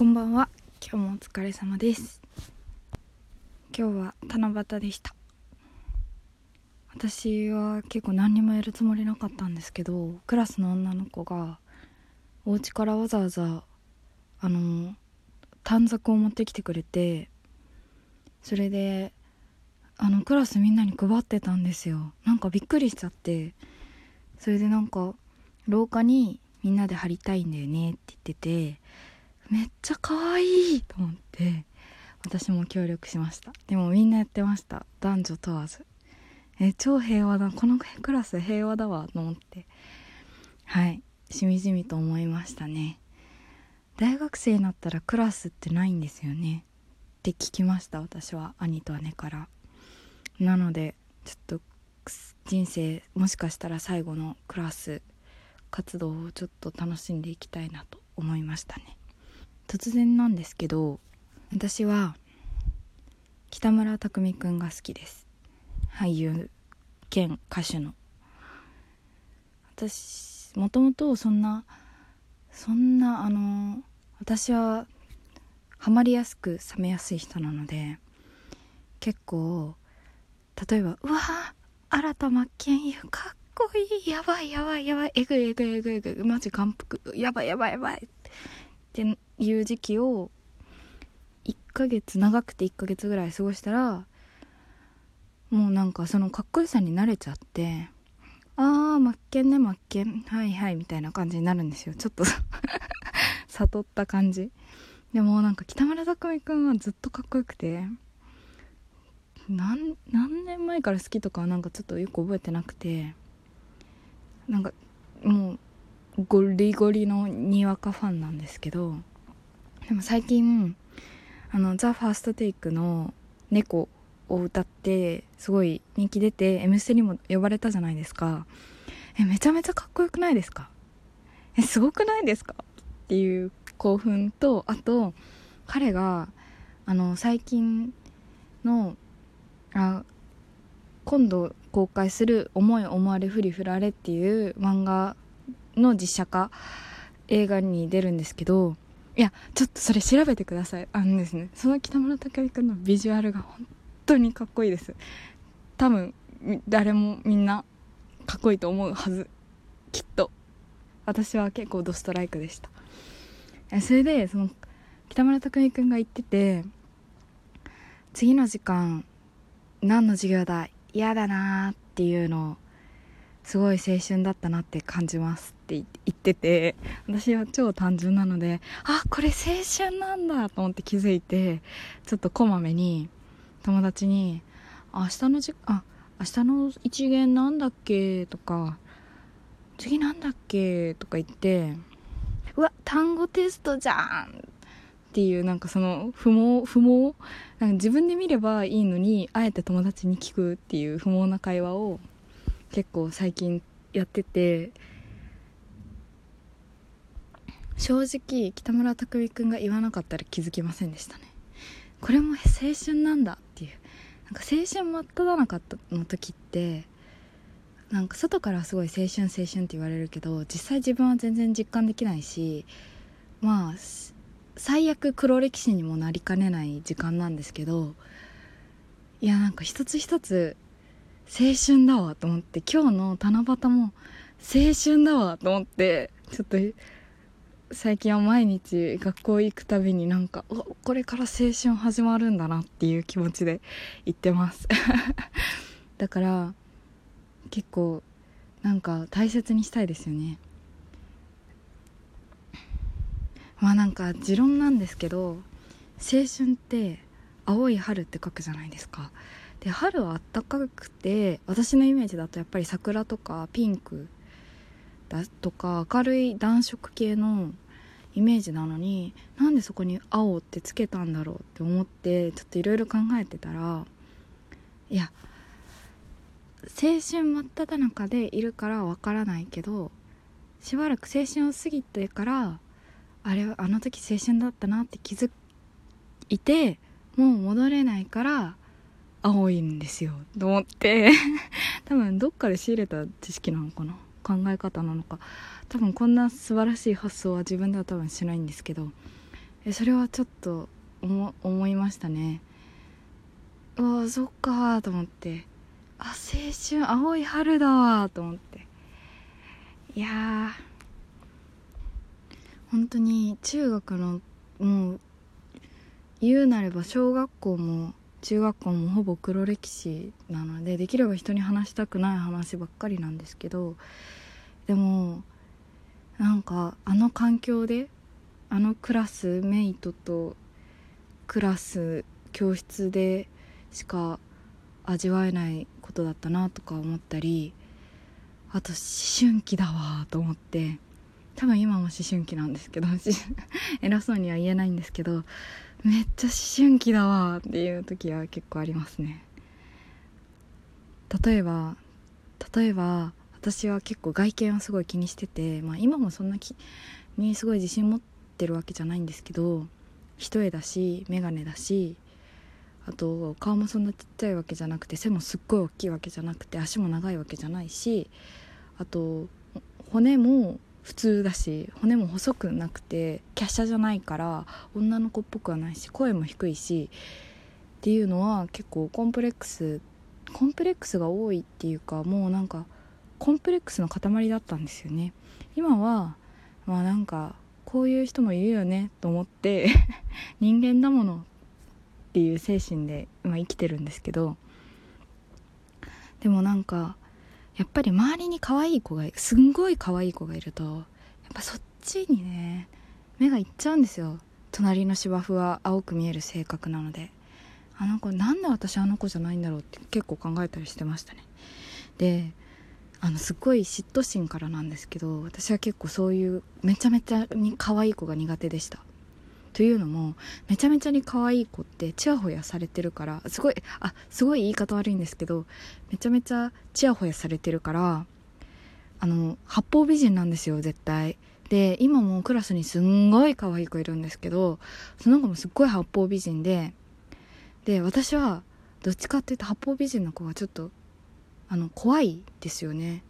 こんばんは。今日もお疲れ様です。今日は七夕でした。私は結構何にもやるつもりなかったんですけどクラスの女の子がお家からわざわざあの短冊を持ってきてくれてそれであのクラスみんなに配ってたんですよ。なんかびっくりしちゃってそれでなんか廊下にみんなで貼りたいんだよねって言っててめっちゃ可愛いと思って私も協力しました。でもみんなやってました。男女問わず。え超平和だ。このクラス平和だわと思って。はい。しみじみと思いましたね。大学生になったらクラスってないんですよね。って聞きました私は。兄と姉から。なのでちょっと人生もしかしたら最後のクラス活動をちょっと楽しんでいきたいなと思いましたね。突然なんですけど私は北村匠海くんが好きです。俳優兼歌手の。私もともとそんなそんなあの私はハマりやすく冷めやすい人なので結構例えば「うわ新田真剣佑かっこいいやばいやばいやばいえぐいえぐいえぐいえぐいマジ感服やばいやばいやばい」っていう時期を1ヶ月長くて1ヶ月ぐらい過ごしたらもうなんかそのかっこよさに慣れちゃってあー真っ健ね真っ健はいはいみたいな感じになるんですよ。ちょっと 悟った感じ。でもなんか北村匠海君はずっとかっこよくて何何年前から好きとかはなんかちょっとよく覚えてなくてなんかもうゴリゴリのにわかファンなんですけどでも最近あの「ザ・ファーストテイクの「猫」を歌ってすごい人気出て「M ステ」にも呼ばれたじゃないですか。えめちゃめちゃかっこよくないですか？えすごくないですか？っていう興奮とあと彼があの最近のあ今度公開する「思い思われふりふられ」っていう漫画の実写化映画に出るんですけどいやちょっとそれ調べてください。あのですねその北村匠海君のビジュアルが本当にかっこいいです。多分誰もみんなかっこいいと思うはず。きっと。私は結構ドストライクでした。それでその北村匠海君が言ってて次の時間何の授業だ？嫌だなーっていうのをすごい青春だったなって感じますって言ってて私は超単純なのであこれ青春なんだと思って気づいてちょっとこまめに友達に「明日のじあ明日の一元なんだっけ?」とか「次なんだっけ?」とか言って「うわ単語テストじゃん!」っていうなんかその不毛不毛なんか自分で見ればいいのにあえて友達に聞くっていう不毛な会話を結構最近やってて正直北村匠海君が言わなかったら気づきませんでしたね。これも青春なんだっていう。なんか青春真っ只中の時ってなんか外からすごい青春青春って言われるけど実際自分は全然実感できないしまあ最悪黒歴史にもなりかねない時間なんですけどいやなんか一つ一つ青春だわと思って今日の七夕も青春だわと思ってちょっと最近は毎日学校行くたびになんかこれから青春始まるんだなっていう気持ちで行ってます。だから結構なんか大切にしたいですよね。まあなんか持論なんですけど青春って青い春って書くじゃないですか。で春はあったかくて私のイメージだとやっぱり桜とかピンクだとか明るい暖色系のイメージなのになんでそこに青ってつけたんだろうって思ってちょっといろいろ考えてたらいや青春真っ只中でいるからわからないけどしばらく青春を過ぎてからあれはあの時青春だったなって気づいてもう戻れないから青いんですよと思って。多分どっかで仕入れた知識なのかな？考え方なのか。多分こんな素晴らしい発想は自分では多分しないんですけど。えそれはちょっと思思いましたね。うわそっかと思って。あ青春青い春だわと思って。いや本当に中学のもう言うなれば小学校も中学校もほぼ黒歴史なのでできれば人に話したくない話ばっかりなんですけどでもなんかあの環境であのクラスメイトとクラス教室でしか味わえないことだったなとか思ったりあと思春期だわと思って多分今も思春期なんですけど 偉そうには言えないんですけどめっちゃ思春期だわっていう時は結構ありますね。例えば例えば私は結構外見はすごい気にしてて、まあ、今もそんなにすごい自信持ってるわけじゃないんですけど一重だし眼鏡だしあと顔もそんなちっちゃいわけじゃなくて背もすっごい大きいわけじゃなくて足も長いわけじゃないしあと骨も普通だし骨も細くなくて華奢じゃないから女の子っぽくはないし声も低いしっていうのは結構コンプレックスコンプレックスが多いっていうかもうなんかコンプレックスの塊だったんですよね。今はまあなんかこういう人もいるよねと思って 人間だものっていう精神で、まあ、生きてるんですけどでもなんかやっぱり周りに可愛い子がすんごい可愛い子がいるとやっぱそっちにね目がいっちゃうんですよ。隣の芝生は青く見える性格なので。あの子なんで私あの子じゃないんだろうって結構考えたりしてましたね。であのすっごい嫉妬心からなんですけど私は結構そういうめちゃめちゃに可愛い子が苦手でした。というのもめちゃめちゃに可愛い子ってチヤホヤされてるからすごいあすごい言い方悪いんですけどめちゃめちゃチヤホヤされてるからあの八方美人なんですよ絶対。で今もクラスにすんごい可愛い子いるんですけどその子もすっごい八方美人でで私はどっちかっていうと八方美人の子がちょっとあの怖いですよね。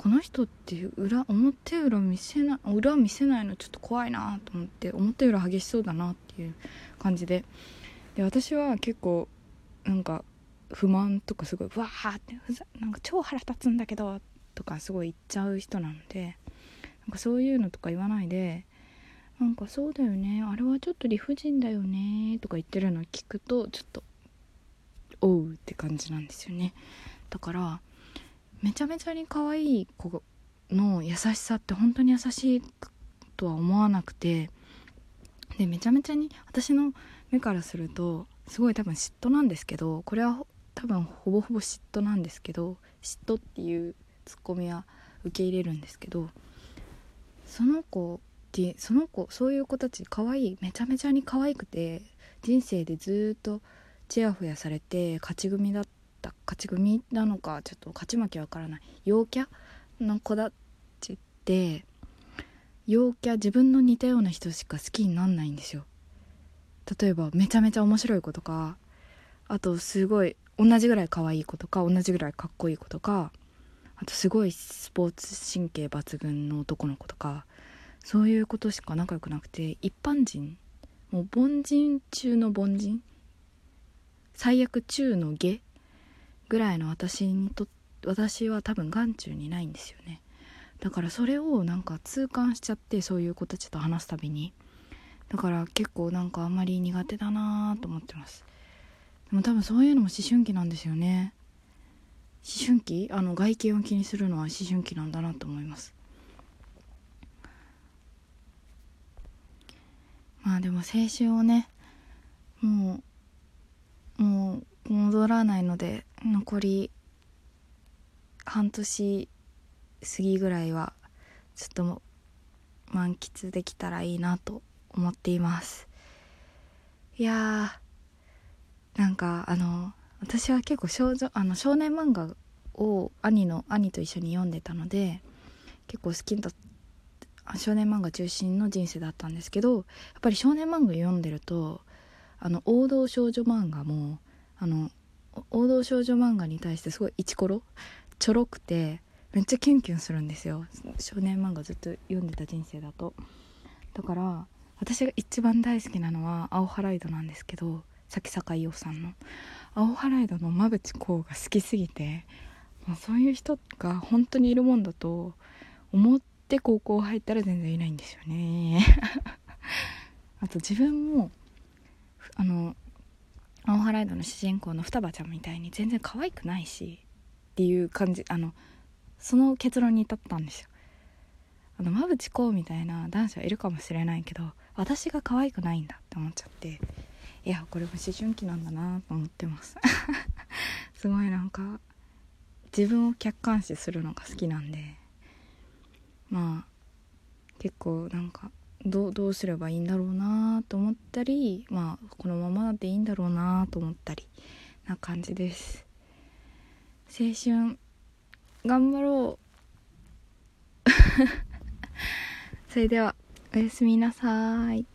この人って裏表裏見せない裏見せないのちょっと怖いなと思って表裏激しそうだなっていう感じで。で私は結構なんか不満とかすごいわーってなんか超腹立つんだけどとかすごい言っちゃう人なのでなんかそういうのとか言わないでなんかそうだよねあれはちょっと理不尽だよねとか言ってるのを聞くとちょっとおうって感じなんですよね。だからめちゃめちゃに可愛い子の優しさって本当に優しいとは思わなくてでめちゃめちゃに私の目からするとすごい多分嫉妬なんですけどこれは多分ほぼほぼ嫉妬なんですけど嫉妬っていうツッコミは受け入れるんですけどその子ってその子そういう子たち可愛いめちゃめちゃに可愛くて人生でずっとちやほやされて勝ち組だったった勝ち組なのかちょっと勝ち負けわからない。陽キャの子たちって陽キャ自分の似たような人しか好きになんないんですよ。例えばめちゃめちゃ面白い子とかあとすごい同じぐらい可愛い子とか同じぐらいかっこいい子とかあとすごいスポーツ神経抜群の男の子とかそういうことしか仲良くなくて一般人もう凡人中の凡人最悪中の下ぐらいの私にと私は多分眼中にないんですよね。だからそれをなんか痛感しちゃってそういう子たちと話すたびに。だから結構なんかあんまり苦手だなと思ってます。でも多分そういうのも思春期なんですよね。思春期？あの外見を気にするのは思春期なんだなと思います。まあでも青春をねもうもう戻らないので残り半年過ぎぐらいはちょっと満喫できたらいいなと思っています。いやーなんかあの私は結構少女あの少年漫画を兄の兄と一緒に読んでたので結構好きだ少年漫画中心の人生だったんですけどやっぱり少年漫画読んでるとあの王道少女漫画もあの王道少女漫画に対してすごいイチコロちょろくてめっちゃキュンキュンするんですよ。少年漫画ずっと読んでた人生だと。だから私が一番大好きなのは青ハライドなんですけど崎坂伊代さんの。青ハライドの馬淵こうが好きすぎてもうそういう人が本当にいるもんだと思って高校入ったら全然いないんですよね。あと自分もあの青ハライドの主人公の双葉ちゃんみたいに全然可愛くないしっていう感じあのその結論に至ったんですよ。あの馬淵こうみたいな男子はいるかもしれないけど私が可愛くないんだって思っちゃっていやこれも思春期なんだなと思ってます。すごいなんか自分を客観視するのが好きなんでまあ結構なんかどうどうすればいいんだろうなと思ったりまあこのままでいいんだろうなと思ったりな感じです。青春頑張ろう。それではおやすみなさい。